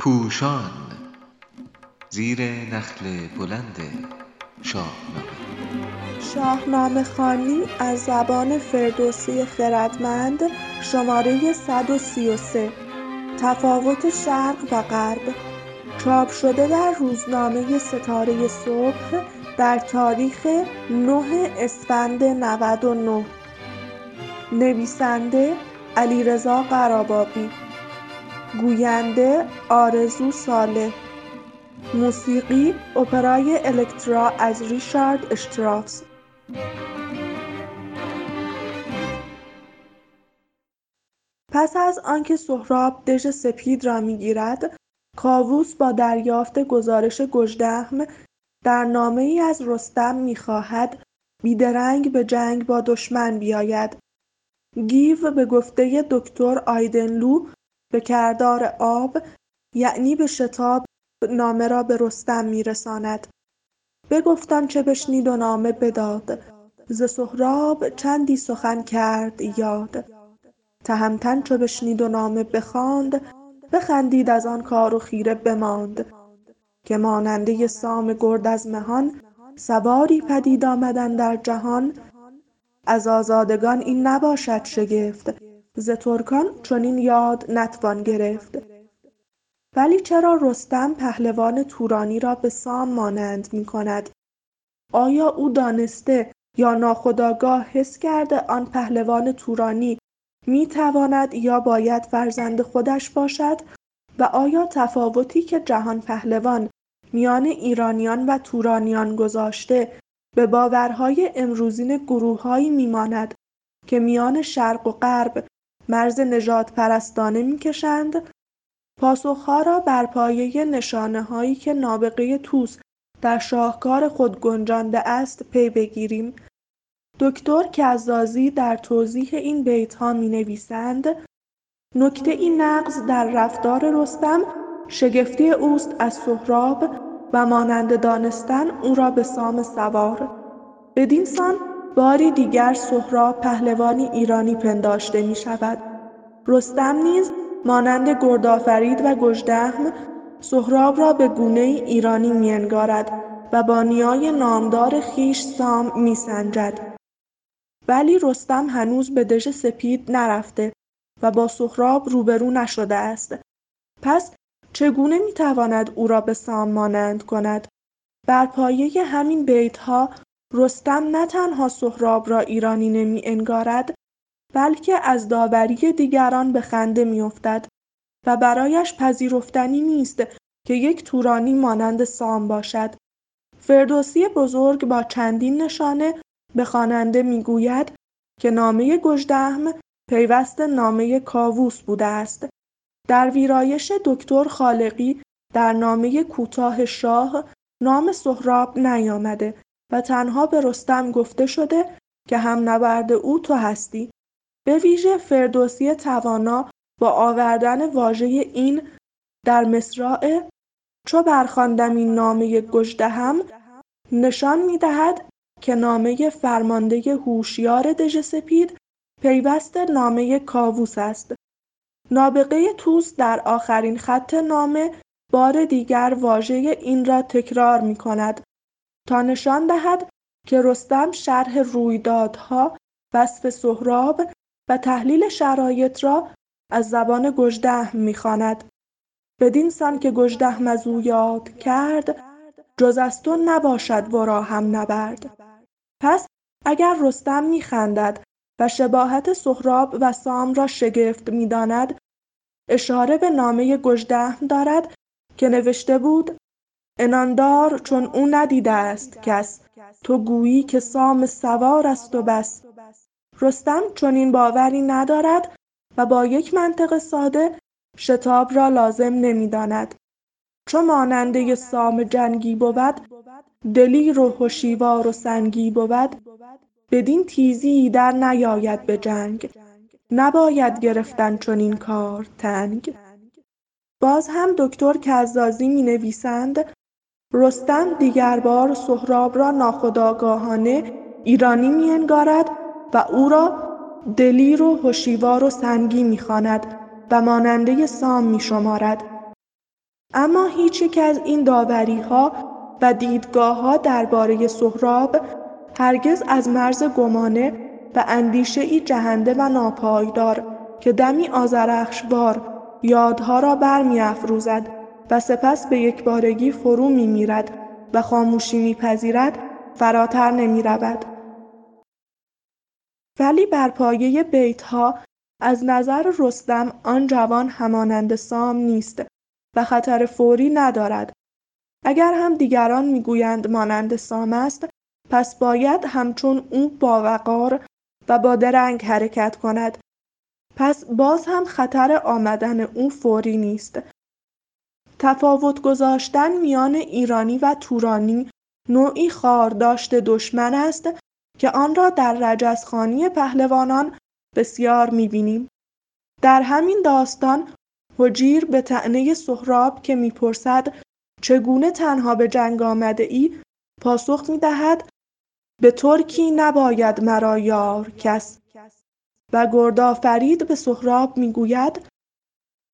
پوشان زیر نخل بلند شاهنامه. شاهنامه خوانی از زبان فردوسی خردمند شماره 133 تفاوت شرق و غرب. چاپ شده در روزنامه ستاره صبح در تاریخ 9 اسفند 99 نویسنده علیرضا قراباغی گوینده آرزو صالح موسیقی اپرای الکترا از ریشارد اشتراوس پس از آنکه سهراب دژ سپید را می‌گیرد کاووس با دریافت گزارش گژدهم در نامه ای از رستم می‌خواهد بیدرنگ به جنگ با دشمن بیاید. گیو به گفته دکتر آیدنلو به کردار آب یعنی به شتاب نامه را به رستم میرساند. بگفتم چه بشنید و نامه بداد. ز سهراب چندی سخن کرد یاد. تهمتن چو بشنید و نامه بخواند بخندید از آن کار و خیره بماند. که ماننده سام گرد از مهان سواری پدید آمد در جهان. از آزادگان این نباشد شگفت. ز ترکان چنین یاد نتوان گرفت. ولی چرا رستم پهلوان تورانی را به سام مانند می کند؟ آیا او دانسته یا ناخداگاه حس کرده آن پهلوان تورانی می تواند یا باید فرزند خودش باشد؟ و آیا تفاوتی که جهان پهلوان میان ایرانیان و تورانیان گذاشته به باورهای امروزین گروههایی میماند که میان شرق و غرب مرز نجات پرستانه می‌کشند. پاسخها را بر پایه نشانه هایی که نابغه توس در شاهکار خود گنجانده است پی بگیریم. دکتر کزازی در توضیح این بیتها می نویسند نکته این نقض در رفتار رستم شگفتی اوست از سهراب و مانند دانستن او را به سام سوار. بدین سان باری دیگر سهراب پهلوانی ایرانی پنداشته می شود رستم نیز مانند گردآفرید و گژدهم سهراب را به گونه ایرانی می انگارد و با نیای نامدار خیش سام می سنجد. ولی رستم هنوز به دژ سپید نرفته و با سهراب روبرو نشده است. پس چگونه می تواند او را به سام مانند کند؟ بر پایه همین بیتها رستم نه تنها سهراب را ایرانی نمی انگارد بلکه از داوری دیگران به خنده میافتد و برایش پذیرفتنی نیست که یک تورانی مانند سام باشد. فردوسی بزرگ با چندین نشانه به خواننده می‌گوید که نامه گژدهم پیوست نامه کاووس بوده است. در ویرایش دکتر خالقی در نامه کوتاه شاه نام سهراب نیامده. و تنها به رستم گفته شده که هم نبرد او تو هستی. به ویژه فردوسی توانا با آوردن واژه این در مصرع چو برخواندم این نامه گژدهم نشان می‌دهد که نامه فرمانده هوشیار دژ سپید پیوست نامه کاووس است. نابغه توس در آخرین خط نامه بار دیگر واژه این را تکرار می کند تا نشان دهد که رستم شرح رویدادها وصف سهراب و تحلیل شرایط را از زبان گژدهم می‌خواند. بدین سان که گژدهم از او یاد کرد جز از تو نباشد ورا هم نبرد. پس اگر رستم میخندد و شباهت سهراب و سام را شگفت می‌داند اشاره به نامه گژدهم دارد که نوشته بود اناندار چون او ندیده است کس تو گویی که سام سوار است و بس. رستم چنین باوری ندارد و با یک منطق ساده شتاب را لازم نمی‌داند. چو ماننده سام جنگی بود دلیر و هشیوار و سنگی بود بدین تیزی در نیاید به جنگ. نباید گرفتن چنین کار تنگ. باز هم دکتر کزازی می نویسند رستم دیگر بار سهراب را ناخداگاهانه ایرانی می انگارد و او را دلیر و هشیوار و سنگی می‌خواند و ماننده سام میشمارد. اما هیچ یک از این ها و دیدگاه‌ها درباره سهراب هرگز از مرز گمانه و ای جهنده و ناپایدار که دمی آزرخشبار یادها را برمیافروزد. و سپس به یکبارگی فرو میمیرد و خاموشی میپذیرد فراتر نمی‌رود ولی بر پایه بیتها از نظر رستم آن جوان همانند سام نیست و خطر فوری ندارد. اگر هم دیگران می‌گویند مانند سام است پس باید همچون او با وقار و با درنگ حرکت کند. پس باز هم خطر آمدن او فوری نیست. تفاوت گذاشتن میان ایرانی و تورانی نوعی خارداشت دشمن است که آن را در رجزخانی پهلوانان بسیار می‌بینیم. در همین داستان هجیر به تعنی سهراب که می‌پرسد چگونه تنها به جنگ آمده ای پاسخ می‌دهد به ترکی نباید مرا یار کس. و گردآفرید به سهراب می‌گوید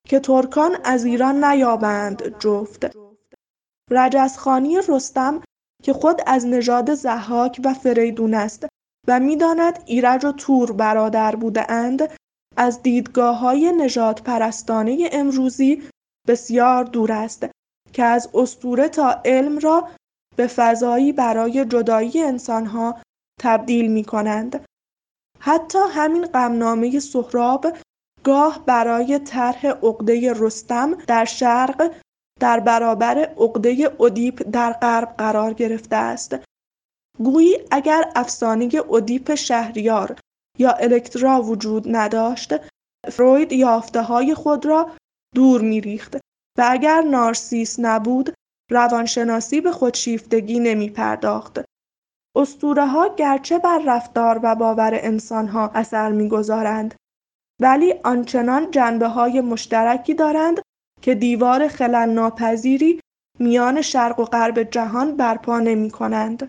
که ترکان از ایران نیابند جفت رجزخانی رستم که خود از نژاد زحاک و فریدون است و می‌داند ایرج و تور برادر بوده اند از دیدگاه های نجات امروزی بسیار دور است که از اسطوره تا علم را به فضایی برای جدایی انسانها تبدیل می کنند. حتی همین غمنامه سهراب گاه برای طرح عقده رستم در شرق در برابر عقده ادیپ در غرب قرار گرفته است گویی اگر افسانه ادیپ شهریار یا الکترا وجود نداشت فروید یافته های خود را دور میریخت و اگر نارسیس نبود روانشناسی به خودشیفتگی نمی پرداخت. اسطوره ها گرچه بر رفتار و باور انسان ها اثر می‌گذارند ولی آنچنان جنبه های مشترکی دارند که دیوار خلل ناپذیری میان شرق و غرب جهان برپا نمی کنند.